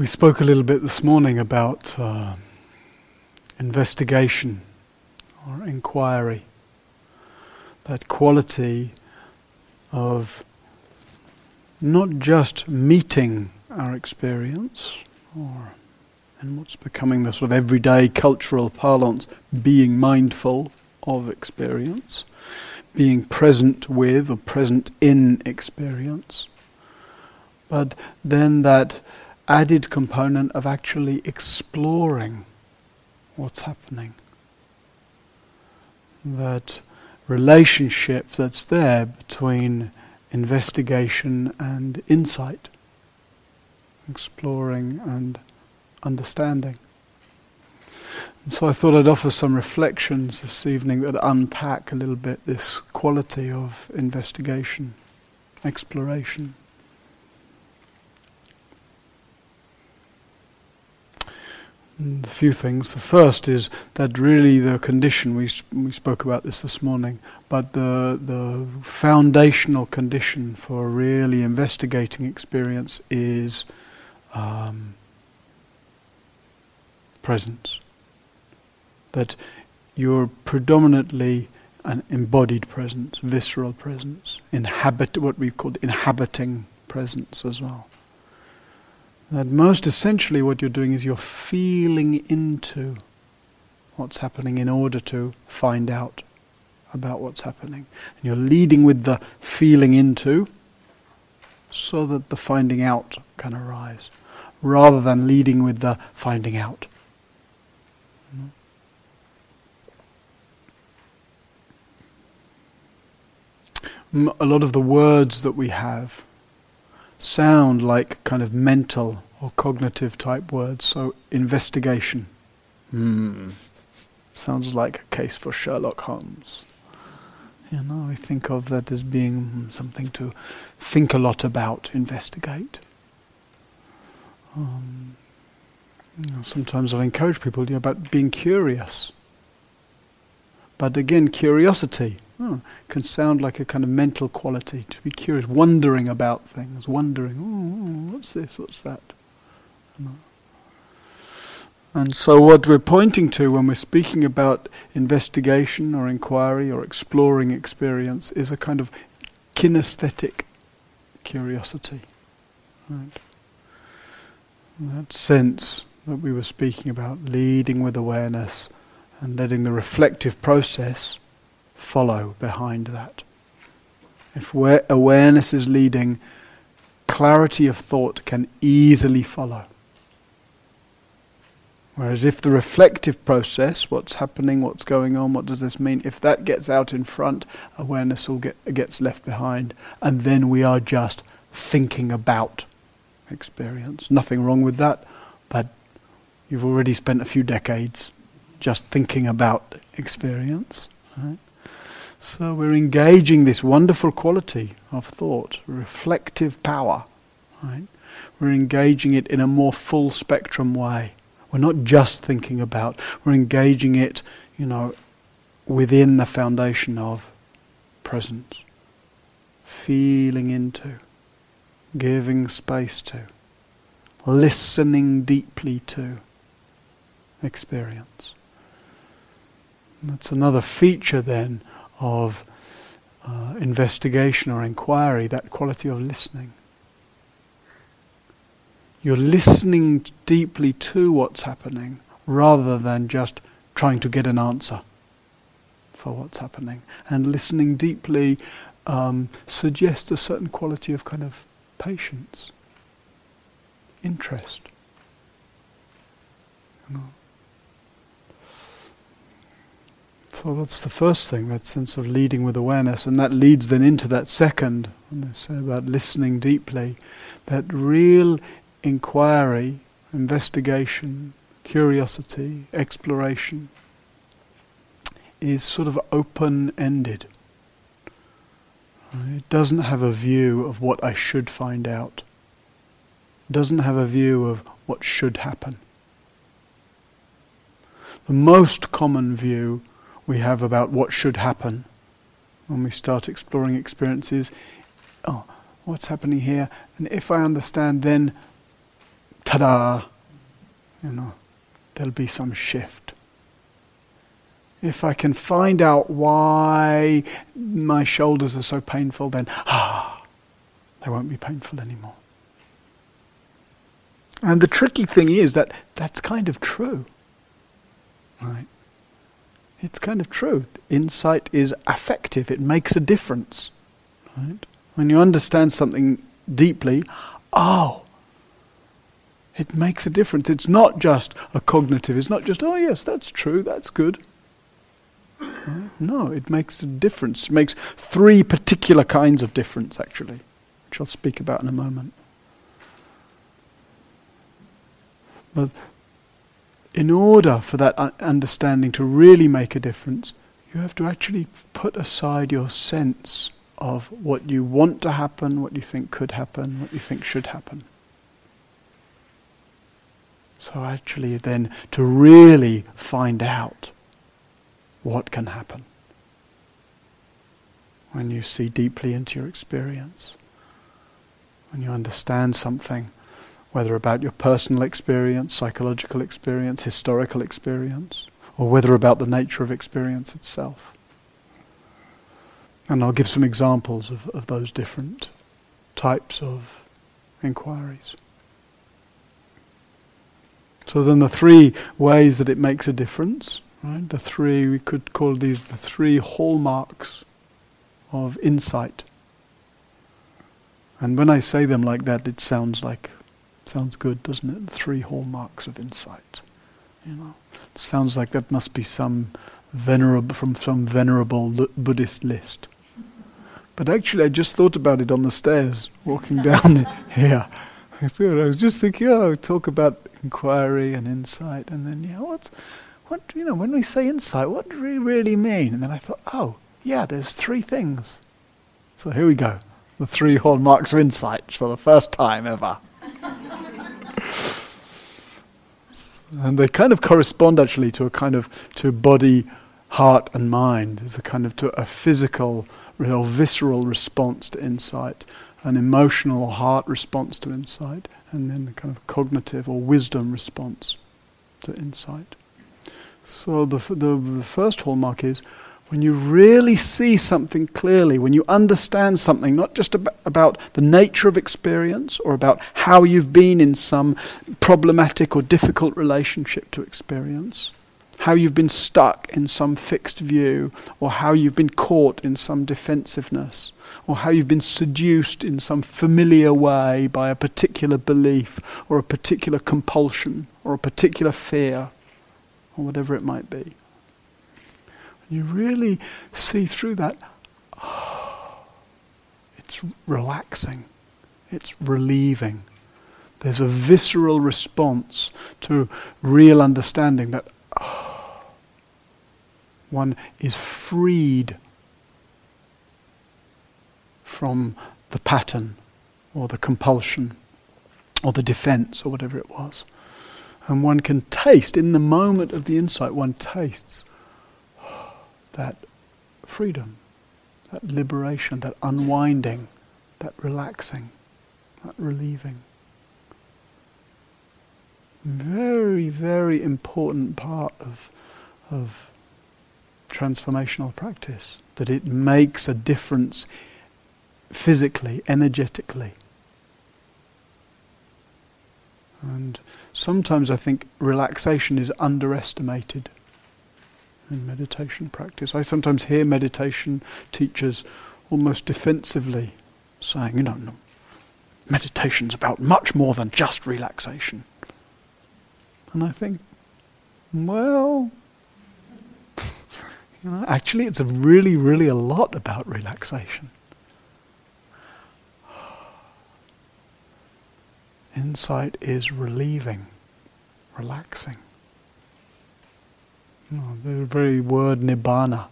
We spoke a little bit this morning about uh, investigation or inquiry, that quality of not just meeting our experience, or in what's becoming the sort of everyday cultural parlance, being mindful of experience, being present with or present in experience, but then that added component of actually exploring what's happening. That relationship that's there between investigation and insight, exploring and understanding. And so I thought I'd offer some reflections this evening that unpack a little bit this quality of investigation, exploration. A few things. The first is that really the condition we we spoke about this this morning, but the the foundational condition for really investigating experience is um, presence. That you're predominantly an embodied presence, visceral presence, inhabit what we've called inhabiting presence as well. That most essentially what you're doing is you're feeling into what's happening in order to find out about what's happening. And you're leading with the feeling into so that the finding out can arise, rather than leading with the finding out. Mm. A lot of the words that we have sound like kind of mental or cognitive type words. So, investigation. Hmm. Sounds like a case for Sherlock Holmes. You know, I think of that as being something to think a lot about, investigate. Um, you know, sometimes I encourage people you know, about being curious. But again, curiosity oh, can sound like a kind of mental quality, to be curious, wondering about things, wondering, oh, what's this, what's that. And so, what we're pointing to when we're speaking about investigation or inquiry or exploring experience is a kind of kinesthetic curiosity. Right? That sense that we were speaking about, leading with awareness and letting the reflective process follow behind that. If awareness is leading, clarity of thought can easily follow. Whereas if the reflective process, what's happening, what's going on, what does this mean, if that gets out in front, awareness all get gets left behind, and then we are just thinking about experience. Nothing wrong with that, but you've already spent a few decades just thinking about experience. Right? So we're engaging this wonderful quality of thought, reflective power. Right? We're engaging it in a more full spectrum way. We're not just thinking about, we're engaging it, you know, within the foundation of presence. Feeling into, giving space to, listening deeply to experience. That's another feature then of uh, investigation or inquiry, that quality of listening. You're listening deeply to what's happening rather than just trying to get an answer for what's happening. And listening deeply um, suggests a certain quality of kind of patience, interest. You know. So that's the first thing, that sense of leading with awareness, and that leads then into that second, when I say about listening deeply, that real inquiry, investigation, curiosity, exploration is sort of open-ended. It doesn't have a view of what I should find out. It doesn't have a view of what should happen. The most common view we have about what should happen when we start exploring experiences. Oh, what's happening here? And if I understand, then ta-da, you know, there'll be some shift. If I can find out why my shoulders are so painful, then ah, they won't be painful anymore. And the tricky thing is that that's kind of true. Right? It's kind of true. Insight is affective. It makes a difference. Right? When you understand something deeply, oh, it makes a difference. It's not just a cognitive. It's not just, oh yes, that's true, that's good. Right? No, it makes a difference. It makes three particular kinds of difference, actually, which I'll speak about in a moment. But in order for that understanding to really make a difference, you have to actually put aside your sense of what you want to happen, what you think could happen, what you think should happen. So, actually, then to really find out what can happen when you see deeply into your experience, when you understand something whether about your personal experience, psychological experience, historical experience, or whether about the nature of experience itself. And I'll give some examples of, of those different types of inquiries. So then the three ways that it makes a difference, right? The three, we could call these the three hallmarks of insight. And when I say them like that, it sounds like Sounds good, doesn't it? The three hallmarks of insight. You know, sounds like that must be some venerable from some venerable Buddhist list. But actually, I just thought about it on the stairs, walking down here. I feel I was just thinking, oh, talk about inquiry and insight, and then yeah, what, what you know, when we say insight, what do we really mean? And then I thought, oh, yeah, there's three things. So here we go, the three hallmarks of insight for the first time ever. And they kind of correspond actually to a kind of to body, heart, and mind. There's a kind of to a physical, real visceral response to insight, an emotional or heart response to insight, and then a kind of cognitive or wisdom response to insight. So the, the, the first hallmark is when you really see something clearly, when you understand something, not just ab- about the nature of experience or about how you've been in some problematic or difficult relationship to experience, how you've been stuck in some fixed view, or how you've been caught in some defensiveness, or how you've been seduced in some familiar way by a particular belief, or a particular compulsion, or a particular fear, or whatever it might be you really see through that, it's relaxing, it's relieving. There's a visceral response to real understanding that one is freed from the pattern or the compulsion or the defense or whatever it was. And one can taste, in the moment of the insight, one tastes that freedom, that liberation, that unwinding, that relaxing, that relieving. Very, very important part of, of transformational practice, that it makes a difference physically, energetically. And sometimes I think relaxation is underestimated in meditation practice. I sometimes hear meditation teachers almost defensively saying, you know, no, meditation's about much more than just relaxation. And I think, well, you know, actually it's really, really a lot about relaxation. Insight is relieving, relaxing. The very word nibbana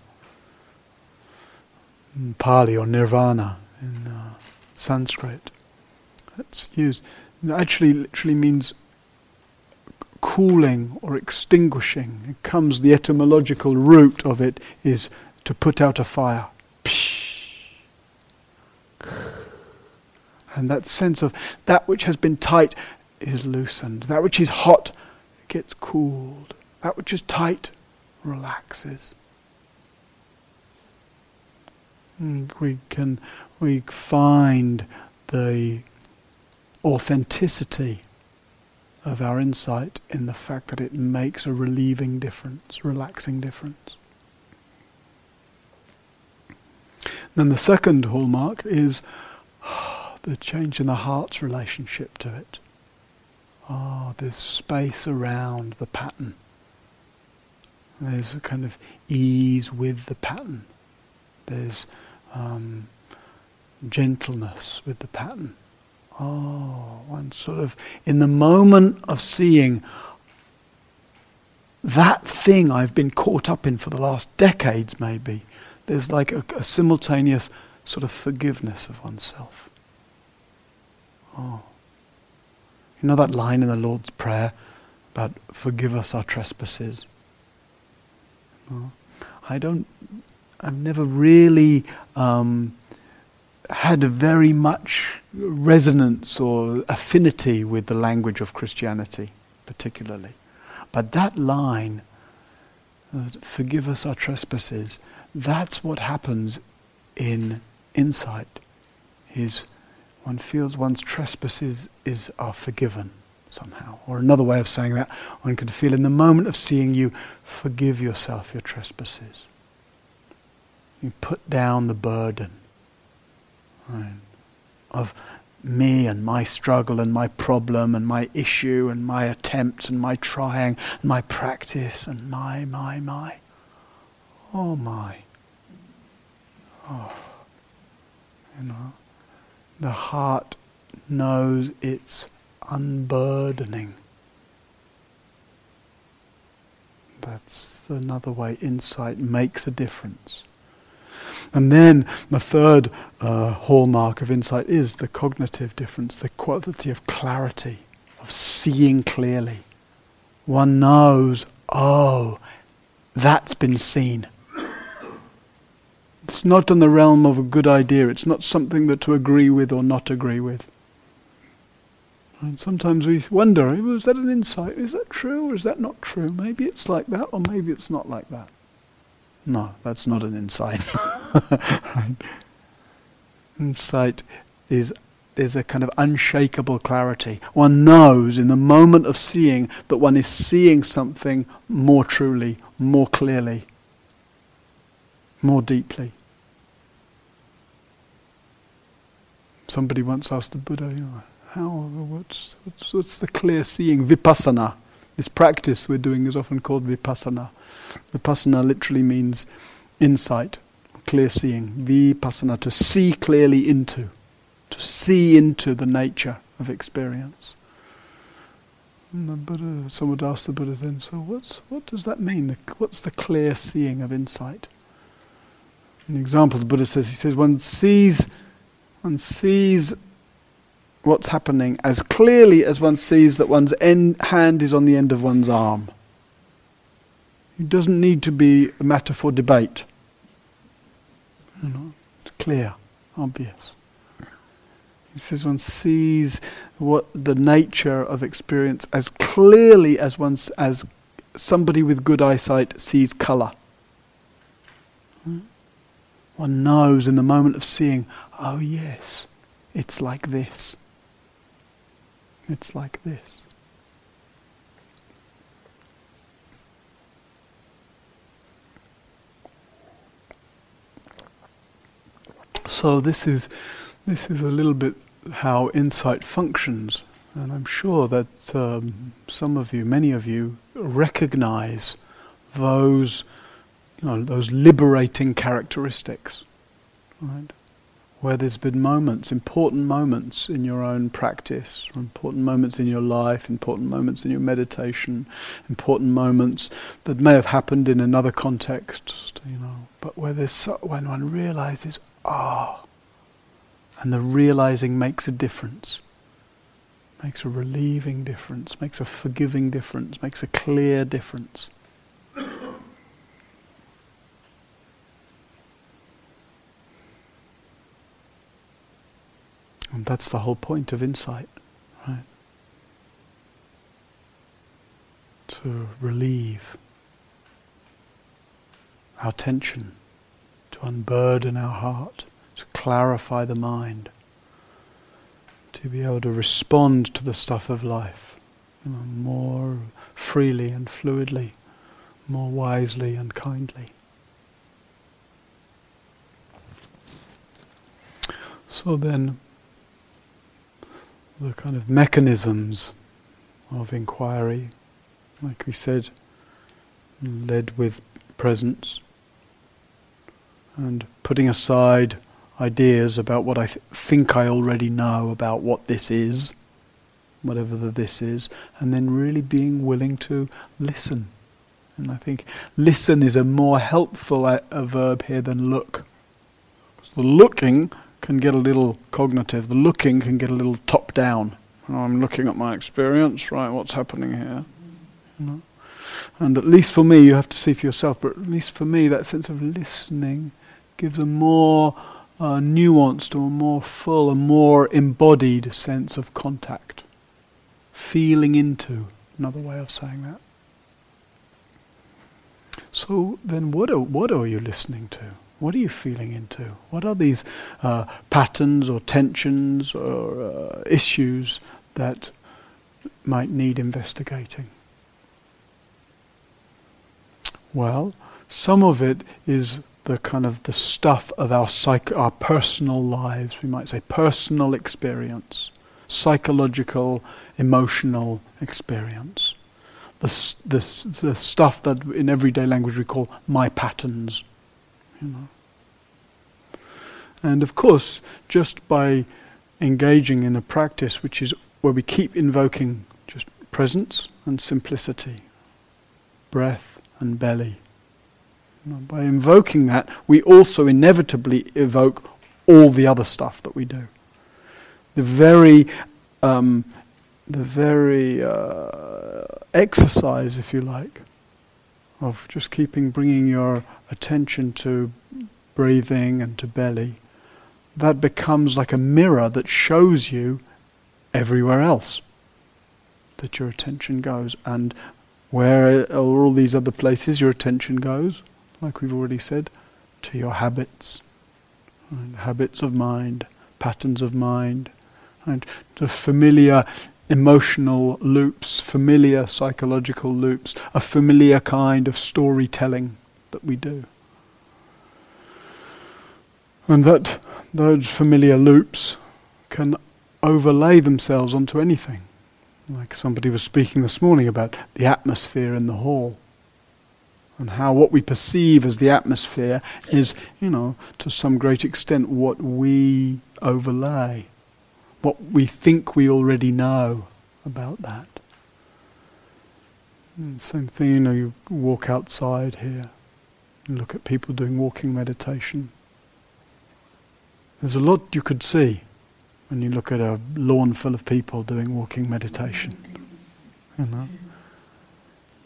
in Pali or nirvana in uh, Sanskrit. That's used. It actually, literally means cooling or extinguishing. It comes. The etymological root of it is to put out a fire. And that sense of that which has been tight is loosened. That which is hot gets cooled. That which is tight relaxes. We can we find the authenticity of our insight in the fact that it makes a relieving difference, relaxing difference. Then the second hallmark is the change in the heart's relationship to it. Ah, oh, there's space around the pattern. There's a kind of ease with the pattern. There's um, gentleness with the pattern. Oh, one sort of, in the moment of seeing that thing I've been caught up in for the last decades, maybe, there's like a, a simultaneous sort of forgiveness of oneself. Oh. You know that line in the Lord's Prayer about forgive us our trespasses? I don't, I've never really um, had very much resonance or affinity with the language of Christianity, particularly. But that line, uh, forgive us our trespasses, that's what happens in insight. Is one feels one's trespasses is are forgiven somehow. Or another way of saying that, one can feel in the moment of seeing you, forgive yourself your trespasses. You put down the burden right, of me and my struggle and my problem and my issue and my attempts and my trying and my practice and my, my, my. Oh my. Oh. You know, the heart knows it's unburdening. That's another way insight makes a difference. And then the third uh, hallmark of insight is the cognitive difference, the quality of clarity, of seeing clearly. One knows, oh, that's been seen. It's not in the realm of a good idea. It's not something that to agree with or not agree with. And sometimes we wonder, is that an insight? Is that true or is that not true? Maybe it's like that or maybe it's not like that. No, that's not an insight. Insight is there's a kind of unshakable clarity. One knows in the moment of seeing that one is seeing something more truly, more clearly, more deeply. Somebody once asked the Buddha, you know, how, what's, what's, what's the clear seeing? Vipassana. This practice we're doing is often called vipassana. Vipassana literally means insight, clear seeing. Vipassana, to see clearly into, to see into the nature of experience. And the Buddha, someone asked the Buddha then, so what's, what does that mean? The, what's the clear seeing of insight? An example the Buddha says, he says, one sees, one sees what's happening as clearly as one sees that one's end, hand is on the end of one's arm. It doesn't need to be a matter for debate. You know, it's clear, obvious. He says one sees what the nature of experience as clearly as one as somebody with good eyesight sees color. Hmm? One knows in the moment of seeing, oh yes, it's like this. It's like this. So this is this is a little bit how insight functions, and I'm sure that um, some of you, many of you, recognize those, you know, those liberating characteristics, right? Where there's been moments, important moments in your own practice, important moments in your life, important moments in your meditation, important moments that may have happened in another context, you know, but where there's so, when one realizes, ah. And the realizing makes a difference. Makes a relieving difference, makes a forgiving difference, makes a clear difference. And that's the whole point of insight, right? to relieve our tension, to unburden our heart, to clarify the mind, to be able to respond to the stuff of life you know, more freely and fluidly, more wisely and kindly. So then, the kind of mechanisms of inquiry, like we said, led with presence and putting aside ideas about what I th- think I already know about what this is, whatever the this is, and then really being willing to listen. And I think listen is a more helpful a, a verb here than look. Because the looking can get a little cognitive, the looking can get a little top down. I'm looking at my experience, right? What's happening here? You know? And at least for me, you have to see for yourself, but at least for me, that sense of listening gives a more uh, nuanced or more full, a more embodied sense of contact. Feeling into, another way of saying that. So then, what are, what are you listening to? What are you feeling into? What are these uh, patterns or tensions or uh, issues that might need investigating? Well, some of it is the kind of the stuff of our psych, our personal lives. We might say personal experience, psychological, emotional experience. The, the, the stuff that in everyday language we call my patterns. You know. And of course, just by engaging in a practice which is where we keep invoking just presence and simplicity, breath and belly. You know, by invoking that, we also inevitably evoke all the other stuff that we do. The very, um, the very uh, exercise, if you like, of just keeping bringing your attention to breathing and to belly, that becomes like a mirror that shows you everywhere else that your attention goes. And where are all these other places your attention goes? Like we've already said, to your habits, right? habits of mind, patterns of mind, and the familiar emotional loops, familiar psychological loops, a familiar kind of storytelling that we do. And that those familiar loops can overlay themselves onto anything. Like somebody was speaking this morning about the atmosphere in the hall. And how what we perceive as the atmosphere is, you know, to some great extent what we overlay, what we think we already know about that. And same thing, you know, you walk outside here and look at people doing walking meditation. There's a lot you could see when you look at a lawn full of people doing walking meditation. You know,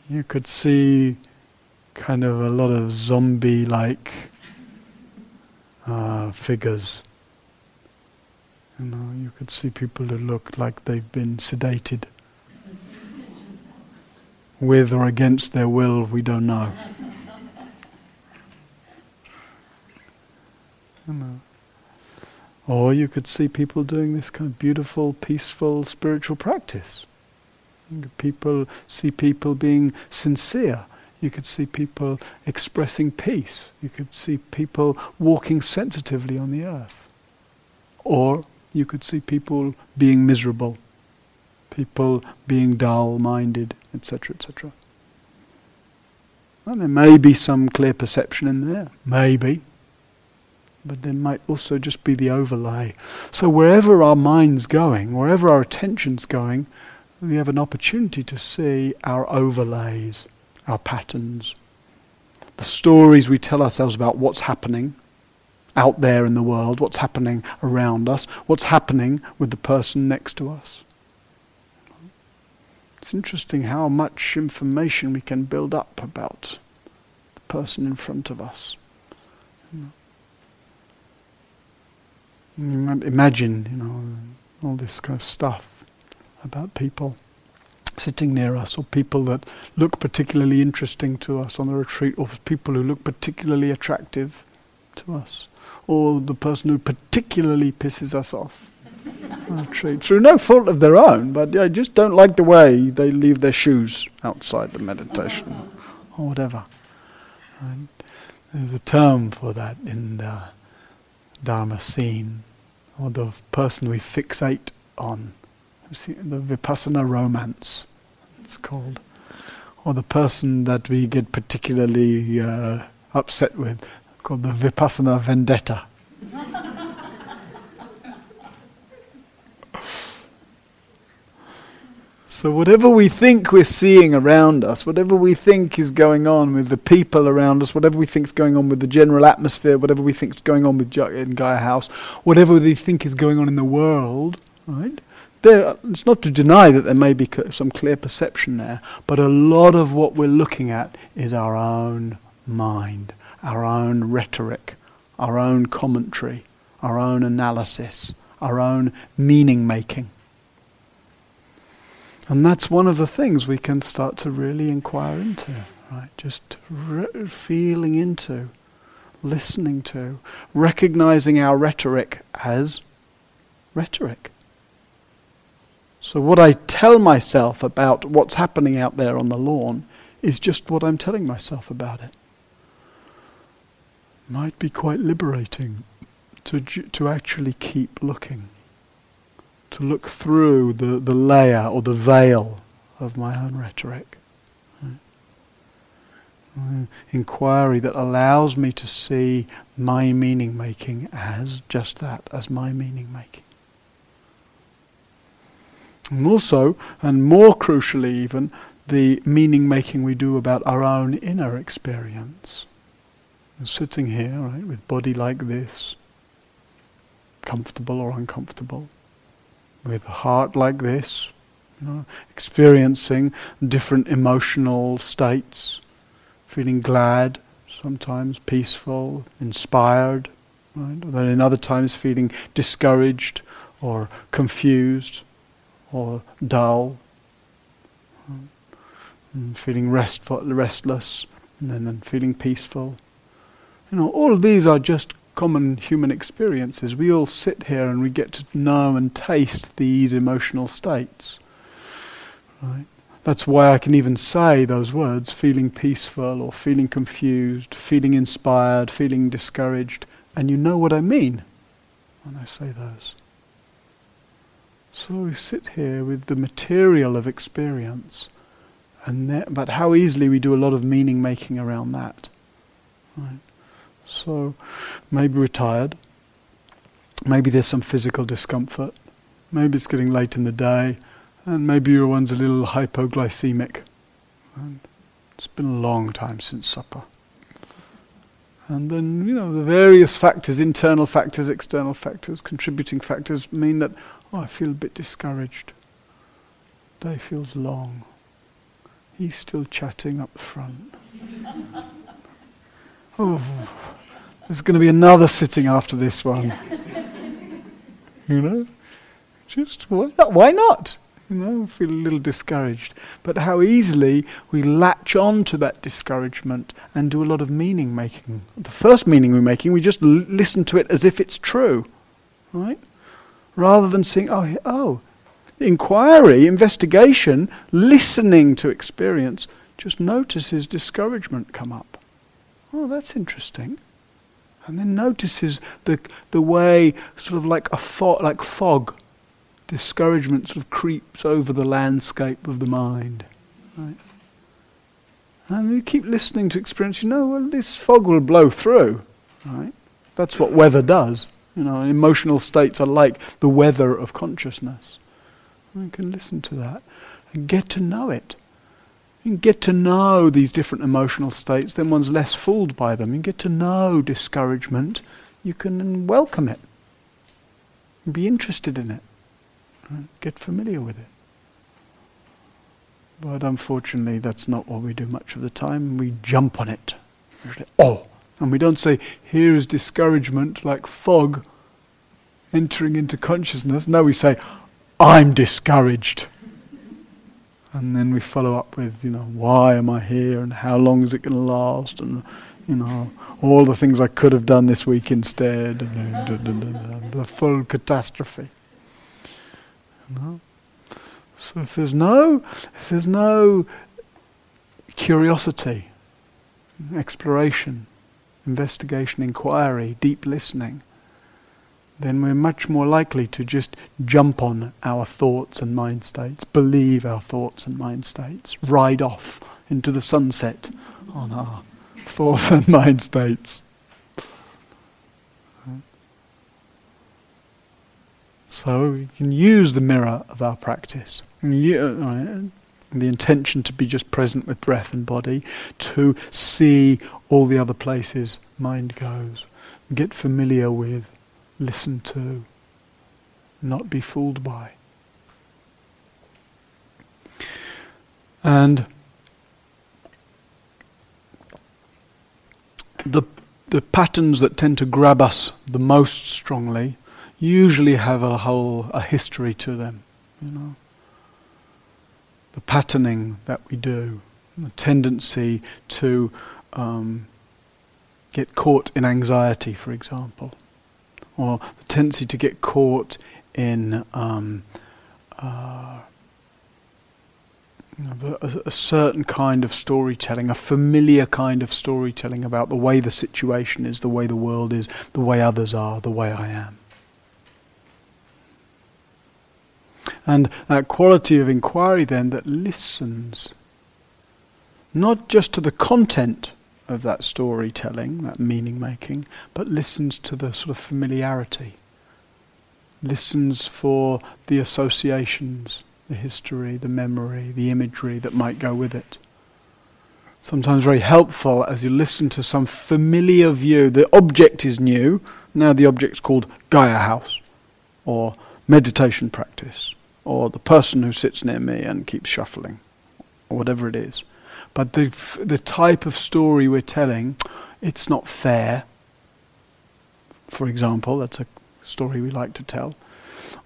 you could see kind of a lot of zombie-like uh, figures. You know, you could see people who look like they've been sedated. With or against their will, we don't know. You know. Or you could see people doing this kind of beautiful, peaceful spiritual practice. People see people being sincere. You could see people expressing peace. You could see people walking sensitively on the earth. Or you could see people being miserable, people being dull minded, etc., etc. And there may be some clear perception in there, maybe but there might also just be the overlay. So wherever our mind's going, wherever our attention's going, we have an opportunity to see our overlays, our patterns, the stories we tell ourselves about what's happening out there in the world, what's happening around us, what's happening with the person next to us. It's interesting how much information we can build up about the person in front of us. Imagine, you know, all this kind of stuff about people. sitting near us, or people that look particularly interesting to us on the retreat, or people who look particularly attractive to us, or the person who particularly pisses us off. Through no fault of their own, but I just don't like the way they leave their shoes outside the meditation, or whatever. There's a term for that in the Dharma scene, or the person we fixate on the vipassana romance, it's called, or the person that we get particularly uh, upset with, called the vipassana vendetta. So, whatever we think we're seeing around us, whatever we think is going on with the people around us, whatever we think is going on with the general atmosphere, whatever we think is going on with in Gaia House, whatever we think is going on in the world, right? there, it's not to deny that there may be some clear perception there, but a lot of what we're looking at is our own mind, our own rhetoric, our own commentary, our own analysis, our own meaning making. And that's one of the things we can start to really inquire into, right? Just re- feeling into, listening to, recognizing our rhetoric as rhetoric. So, what I tell myself about what's happening out there on the lawn is just what I'm telling myself about it. Might be quite liberating to, to actually keep looking, to look through the, the layer or the veil of my own rhetoric. Uh, inquiry that allows me to see my meaning making as just that, as my meaning making. And also, and more crucially even, the meaning making we do about our own inner experience. Sitting here, right, with body like this, comfortable or uncomfortable, with heart like this, you know, experiencing different emotional states, feeling glad, sometimes peaceful, inspired, right? then in other times feeling discouraged or confused or dull, and feeling restful, restless, and then feeling peaceful. You know, all these are just common human experiences. We all sit here and we get to know and taste these emotional states. Right? That's why I can even say those words feeling peaceful or feeling confused, feeling inspired, feeling discouraged, and you know what I mean when I say those. So we sit here with the material of experience, and that, but how easily we do a lot of meaning making around that. Right? So maybe we're tired. Maybe there's some physical discomfort. Maybe it's getting late in the day, and maybe your one's a little hypoglycemic. And it's been a long time since supper. And then, you know, the various factors, internal factors, external factors, contributing factors, mean that Oh, I feel a bit discouraged. Day feels long. He's still chatting up front. oh, there's going to be another sitting after this one. you know? Just why not? Why not? You know, feel a little discouraged. But how easily we latch on to that discouragement and do a lot of meaning making. The first meaning we're making, we just l- listen to it as if it's true. Right? rather than seeing, oh, oh, inquiry, investigation, listening to experience, just notices discouragement come up. Oh, that's interesting. And then notices the, the way, sort of like a fog, like fog, discouragement sort of creeps over the landscape of the mind. Right? And you keep listening to experience, you know, well, this fog will blow through. Right? That's what weather does. You know, emotional states are like the weather of consciousness. We can listen to that and get to know it. You can get to know these different emotional states, then one's less fooled by them. You get to know discouragement, you can welcome it, be interested in it, right? get familiar with it. But unfortunately, that's not what we do much of the time. We jump on it. Usually, Oh, and we don't say, here is discouragement like fog entering into consciousness. No, we say, I'm discouraged. And then we follow up with, you know, why am I here and how long is it going to last and, you know, all the things I could have done this week instead. And the full catastrophe. So if there's no, if there's no curiosity, exploration, investigation, inquiry, deep listening, then we're much more likely to just jump on our thoughts and mind states, believe our thoughts and mind states, ride off into the sunset on our thoughts and mind states. So we can use the mirror of our practice. Uh, the intention to be just present with breath and body, to see all the other places mind goes, get familiar with listen to, not be fooled by. And the, the patterns that tend to grab us the most strongly usually have a whole a history to them, you know. The patterning that we do, the tendency to um, get caught in anxiety, for example, or the tendency to get caught in um, uh, a, a, certain kind of storytelling, a familiar kind of storytelling about the way the situation is, the way the world is, the way others are, the way I am. And that quality of inquiry then that listens, not just to the content of that storytelling, that meaning making, but listens to the sort of familiarity, listens for the associations, the history, the memory, the imagery that might go with it. Sometimes very helpful as you listen to some familiar view. The object is new, now the object's called Gaia House, or meditation practice, or the person who sits near me and keeps shuffling, or whatever it is. But the, the type of story we're telling, it's not fair. For example, that's a story we like to tell,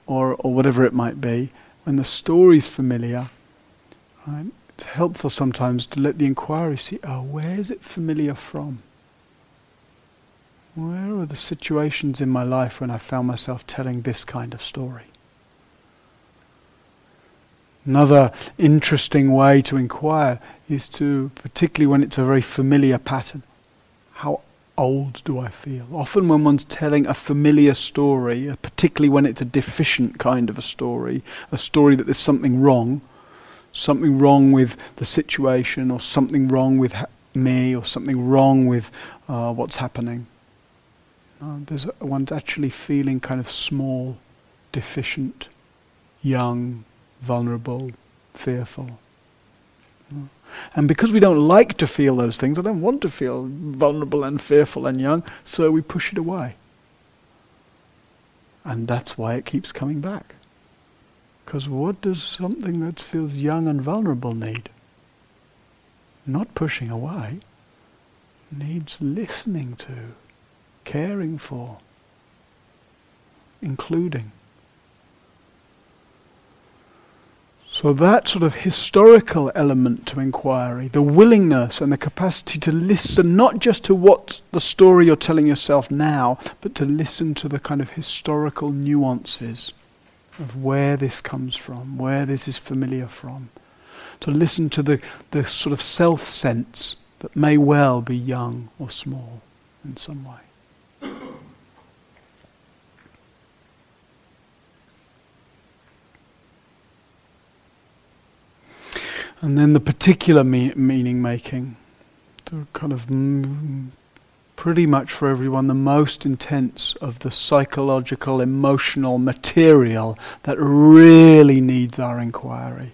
or, or whatever it might be. When the story's familiar, right, it's helpful sometimes to let the inquiry see, oh, where is it familiar from? Where are the situations in my life when I found myself telling this kind of story? Another interesting way to inquire is to, particularly when it's a very familiar pattern, how old do I feel? Often, when one's telling a familiar story, uh, particularly when it's a deficient kind of a story, a story that there's something wrong, something wrong with the situation, or something wrong with ha- me, or something wrong with uh, what's happening, uh, there's one's actually feeling kind of small, deficient, young, vulnerable, fearful. And because we don't like to feel those things, I don't want to feel vulnerable and fearful and young, so we push it away. And that's why it keeps coming back. Because what does something that feels young and vulnerable need? Not pushing away, needs listening to, caring for, including. So, that sort of historical element to inquiry, the willingness and the capacity to listen not just to what the story you're telling yourself now, but to listen to the kind of historical nuances of where this comes from, where this is familiar from. To listen to the, the sort of self sense that may well be young or small in some way. And then the particular me- meaning making, the kind of m- pretty much for everyone the most intense of the psychological, emotional material that really needs our inquiry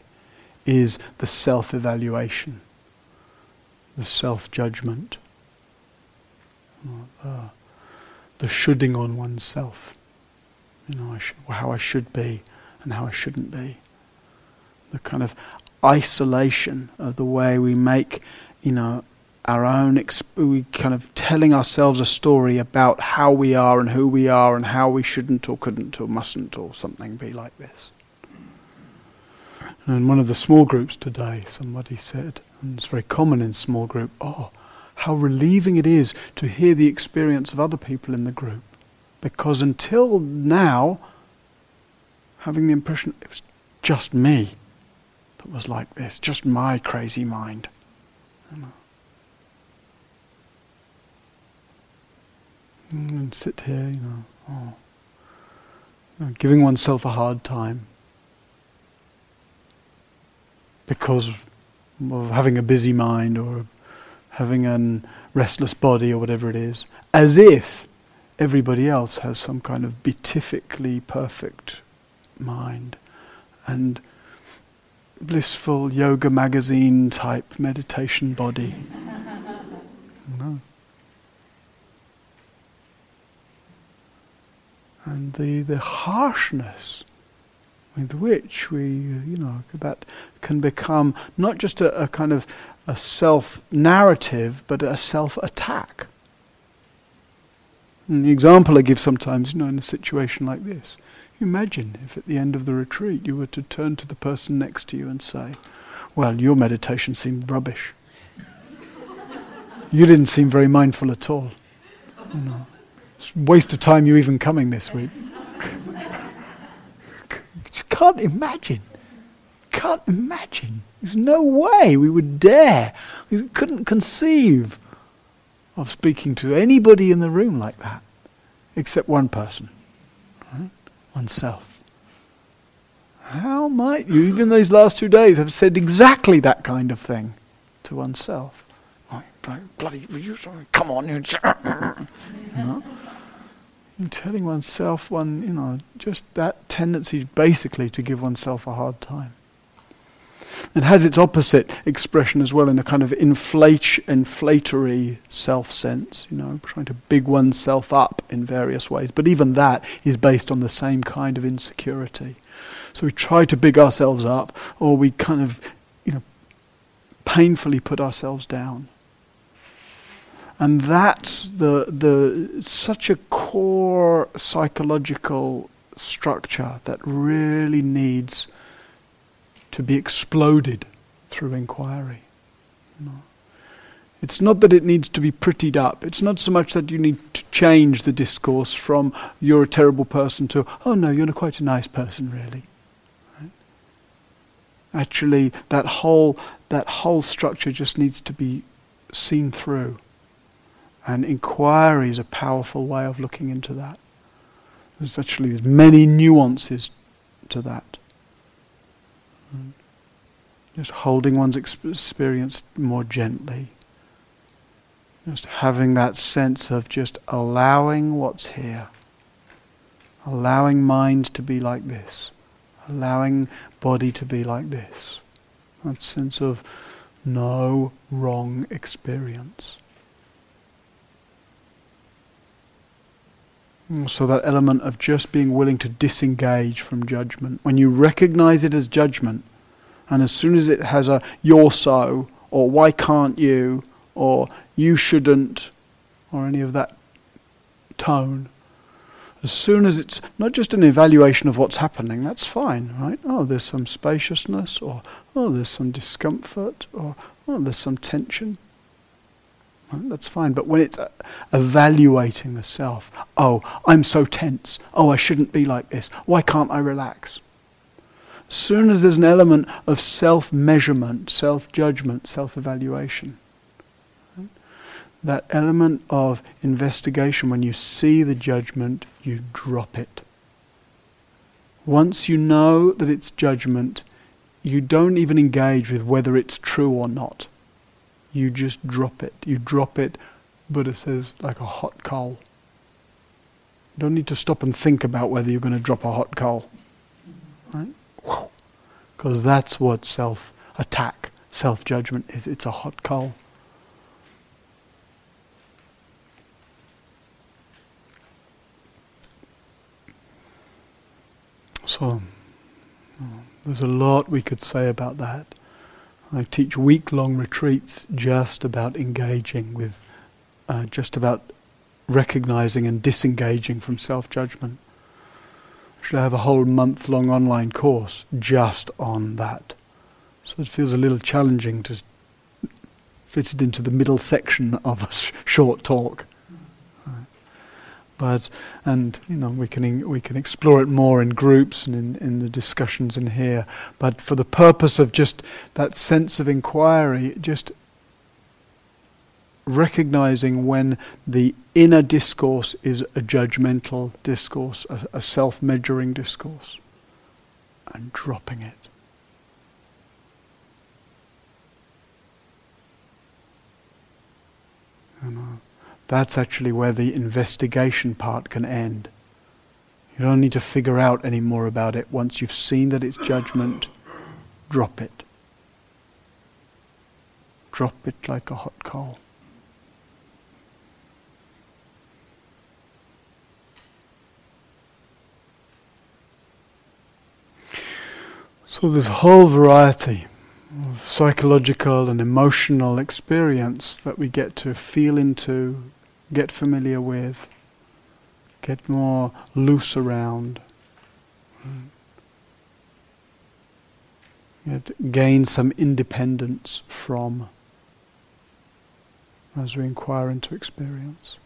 is the self evaluation, the self judgment, uh, the shoulding on oneself. You know, I how I should be and how I shouldn't be. The kind of isolation of the way we make, you know, our own, exp- we kind of telling ourselves a story about how we are and who we are and how we shouldn't or couldn't or mustn't or something be like this. And in one of the small groups today, somebody said, and it's very common in small group, oh, how relieving it is to hear the experience of other people in the group. Because until now, having the impression it was just me that was like this, just my crazy mind. And sit here, you know, oh, you know, giving oneself a hard time because of having a busy mind or having a restless body or whatever it is, as if everybody else has some kind of beatifically perfect mind. And blissful yoga magazine type meditation body. no. And the, the harshness with which we, you know, that can become not just a, a kind of a self narrative, but a self attack. The example I give sometimes, you know, in a situation like this, imagine if at the end of the retreat you were to turn to the person next to you and say, Well, your meditation seemed rubbish. you didn't seem very mindful at all. You know, it's waste of time you even coming this week. You can't imagine. Can't imagine. There's no way we would dare. We couldn't conceive of speaking to anybody in the room like that, except one person? Oneself. How might you, even those last two days, have said exactly that kind of thing to oneself? bloody, come on, you know? telling oneself one, you know, just that tendency basically to give oneself a hard time. It has its opposite expression as well in a kind of inflate, inflatory self sense, you know, trying to big oneself up in various ways. But even that is based on the same kind of insecurity. So we try to big ourselves up, or we kind of, you know, painfully put ourselves down. And that's the, the, such a core psychological structure that really needs to be exploded through inquiry. It's not that it needs to be prettied up. It's not so much that you need to change the discourse from you're a terrible person to, oh no, you're quite a nice person, really. Right? Actually, that whole, that whole structure just needs to be seen through. And inquiry is a powerful way of looking into that. There's actually there's many nuances to that. Just holding one's experience more gently. Just having that sense of just allowing what's here. Allowing mind to be like this. Allowing body to be like this. That sense of no wrong experience. So, that element of just being willing to disengage from judgment. When you recognize it as judgment, and as soon as it has a you're so, or why can't you, or you shouldn't, or any of that tone, as soon as it's not just an evaluation of what's happening, that's fine, right? Oh, there's some spaciousness, or oh, there's some discomfort, or oh, there's some tension. That's fine. But when it's uh, evaluating the self, oh, I'm so tense. Oh, I shouldn't be like this. Why can't I relax? Soon as there's an element of self measurement, self judgment, self evaluation, that element of investigation, when you see the judgment, you drop it. Once you know that it's judgment, you don't even engage with whether it's true or not you just drop it. You drop it, Buddha says, like a hot coal. You don't need to stop and think about whether you're going to drop a hot coal. Right? Because that's what self attack, self judgment is. It's a hot coal. So, there's a lot we could say about that. I teach week long retreats just about engaging with, uh, just about recognizing and disengaging from self judgment. Should I have a whole month long online course just on that? So it feels a little challenging to fit it into the middle section of a sh- short talk. But and you know we can we can explore it more in groups and in, in the discussions in here. But for the purpose of just that sense of inquiry, just recognizing when the inner discourse is a judgmental discourse, a, a self-measuring discourse, and dropping it. Know. Uh, that's actually where the investigation part can end. You don't need to figure out any more about it. Once you've seen that it's judgment, drop it. Drop it like a hot coal. So, this whole variety of psychological and emotional experience that we get to feel into, get familiar with, get more loose around. Mm, get, gain some independence from as we inquire into experience.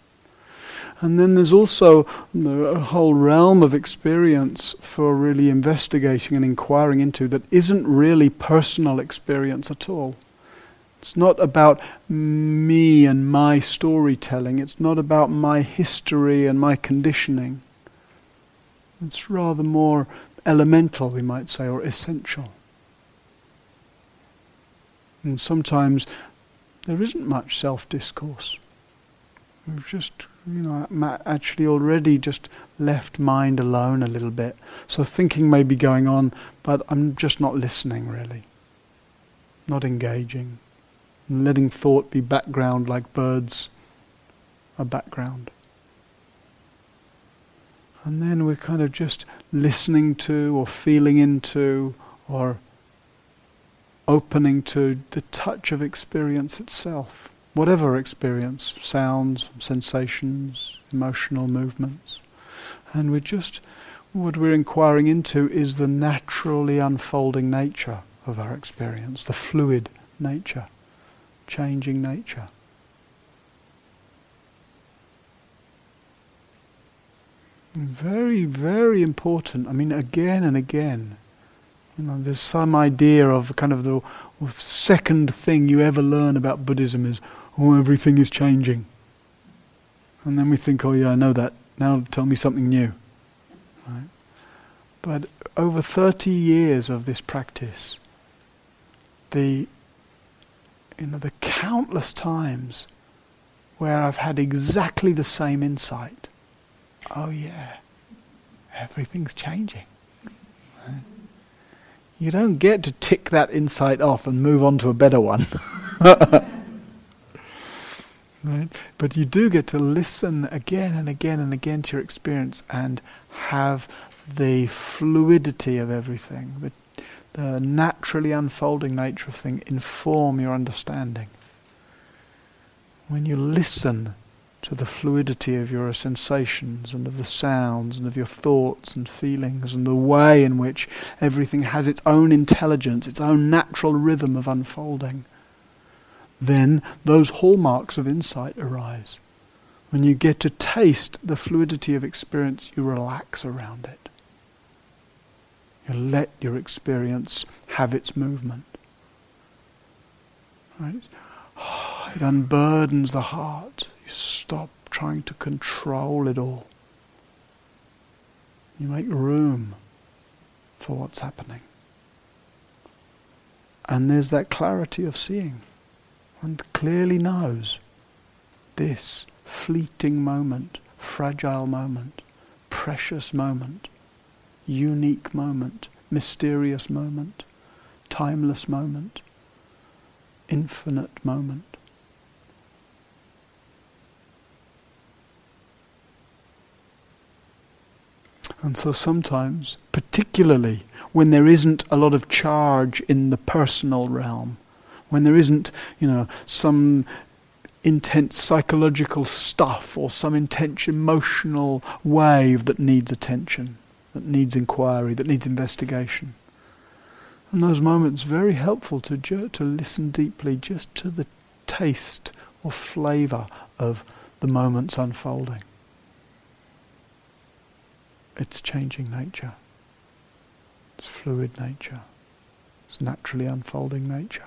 And then there's also a whole realm of experience for really investigating and inquiring into that isn't really personal experience at all. It's not about me and my storytelling. It's not about my history and my conditioning. It's rather more elemental, we might say, or essential. And sometimes there isn't much self discourse. We've just, you know, actually already just left mind alone a little bit. So thinking may be going on, but I'm just not listening really, not engaging and letting thought be background like birds are background. And then we're kind of just listening to or feeling into or opening to the touch of experience itself. Whatever experience, sounds, sensations, emotional movements. And we're just, what we're inquiring into is the naturally unfolding nature of our experience, the fluid nature changing nature. Very, very important. I mean, again and again, you know, there's some idea of kind of the second thing you ever learn about Buddhism is, oh, everything is changing. And then we think, oh yeah, I know that. Now tell me something new. Right? But over 30 years of this practice, the you know, the countless times where I've had exactly the same insight. Oh, yeah, everything's changing. You don't get to tick that insight off and move on to a better one. right? But you do get to listen again and again and again to your experience and have the fluidity of everything, the the naturally unfolding nature of things inform your understanding. When you listen to the fluidity of your sensations and of the sounds and of your thoughts and feelings and the way in which everything has its own intelligence, its own natural rhythm of unfolding, then those hallmarks of insight arise. When you get to taste the fluidity of experience, you relax around it. You let your experience have its movement. Right? It unburdens the heart. You stop trying to control it all. You make room for what's happening. And there's that clarity of seeing. One clearly knows this fleeting moment, fragile moment, precious moment unique moment, mysterious moment, timeless moment, infinite moment. And so sometimes, particularly when there isn't a lot of charge in the personal realm, when there isn't, you know, some intense psychological stuff or some intense emotional wave that needs attention, that needs inquiry, that needs investigation. And those moments very helpful to ju- to listen deeply just to the taste or flavour of the moments unfolding. It's changing nature. It's fluid nature. It's naturally unfolding nature.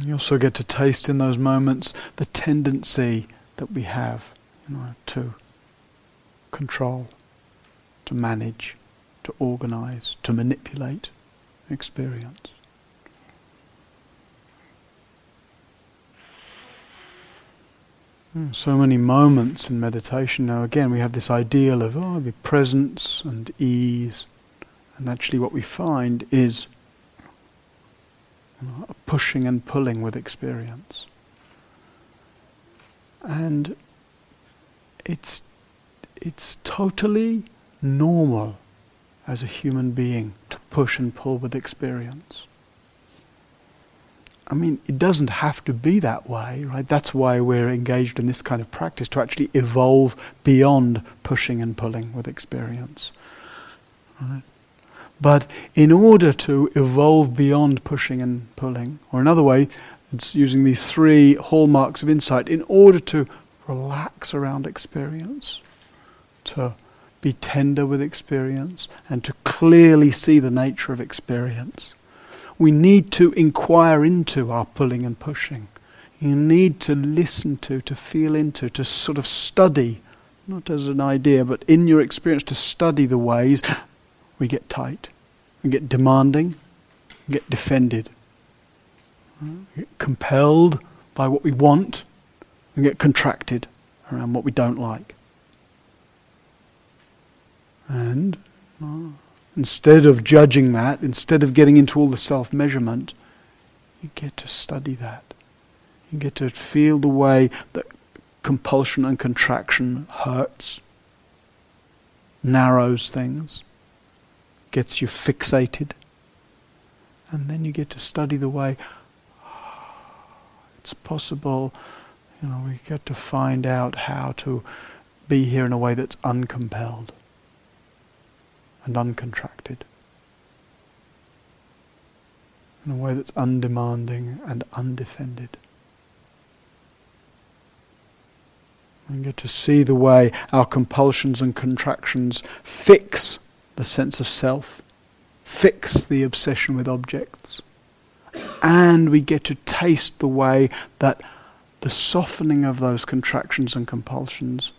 You also get to taste in those moments the tendency that we have you know, to control, to manage, to organize, to manipulate experience. Hmm, so many moments in meditation. Now, again, we have this ideal of oh, be presence and ease, and actually, what we find is a pushing and pulling with experience. And it's, it's totally normal as a human being to push and pull with experience. I mean, it doesn't have to be that way, right? That's why we're engaged in this kind of practice to actually evolve beyond pushing and pulling with experience. Right? But in order to evolve beyond pushing and pulling, or another way, it's using these three hallmarks of insight, in order to relax around experience, to be tender with experience, and to clearly see the nature of experience. We need to inquire into our pulling and pushing. You need to listen to, to feel into, to sort of study, not as an idea, but in your experience, to study the ways we get tight, we get demanding, we get defended, we get compelled by what we want, we get contracted around what we don't like. And uh, instead of judging that, instead of getting into all the self measurement, you get to study that. You get to feel the way that compulsion and contraction hurts, narrows things, gets you fixated. And then you get to study the way it's possible, you know, we get to find out how to be here in a way that's uncompelled and uncontracted. In a way that's undemanding and undefended. We get to see the way our compulsions and contractions fix the sense of self, fix the obsession with objects. And we get to taste the way that the softening of those contractions and compulsions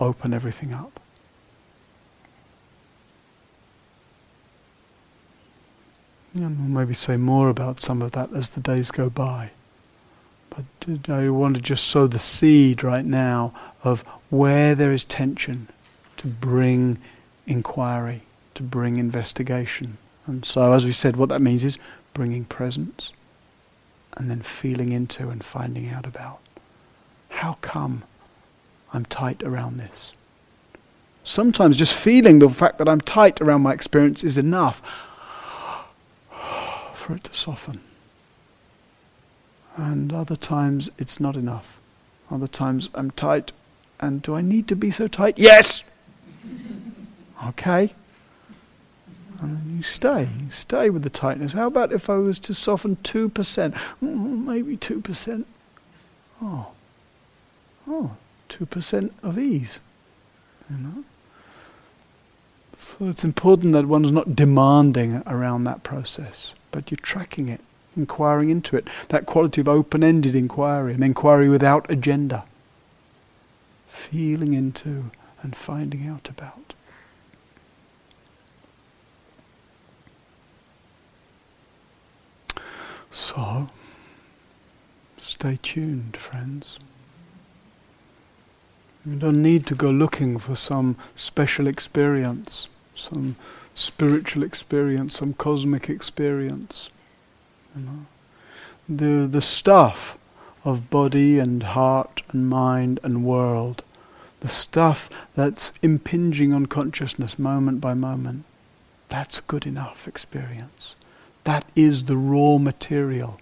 open everything up. And we'll maybe say more about some of that as the days go by. But I want to just sow the seed right now of where there is tension to bring inquiry, to bring investigation. And so, as we said, what that means is bringing presence and then feeling into and finding out about. How come I'm tight around this? Sometimes just feeling the fact that I'm tight around my experience is enough for it to soften. And other times it's not enough. Other times I'm tight, and do I need to be so tight? Yes! Okay. And then you stay. You stay with the tightness. How about if I was to soften 2%? Mm, maybe 2%. Oh. Oh, 2% of ease. You know? So it's important that one's not demanding around that process, but you're tracking it, inquiring into it. That quality of open ended inquiry, an inquiry without agenda. Feeling into and finding out about. So, stay tuned, friends. You don't need to go looking for some special experience, some spiritual experience, some cosmic experience. You know? The, the stuff of body and heart and mind and world, the stuff that's impinging on consciousness moment by moment, that's good enough experience. That is the raw material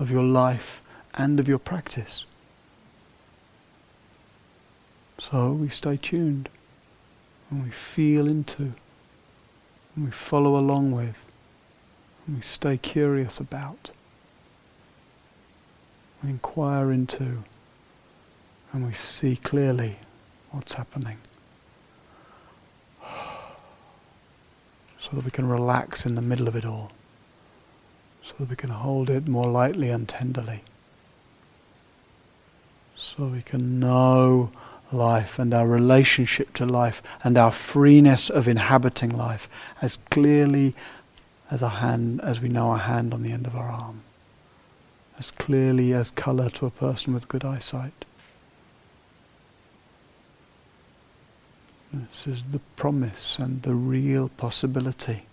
of your life and of your practice. So we stay tuned and we feel into and we follow along with and we stay curious about. We inquire into and we see clearly what's happening. So that we can relax in the middle of it all. So that we can hold it more lightly and tenderly. So we can know life and our relationship to life and our freeness of inhabiting life as clearly as a hand as we know a hand on the end of our arm. As clearly as colour to a person with good eyesight. This is the promise and the real possibility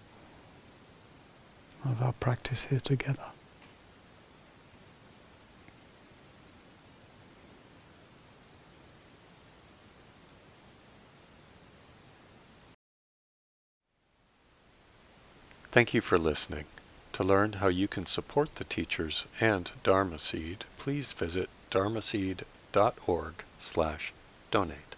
of our practice here together. Thank you for listening. To learn how you can support the teachers and Dharma Seed, please visit dharmaseed.org slash donate.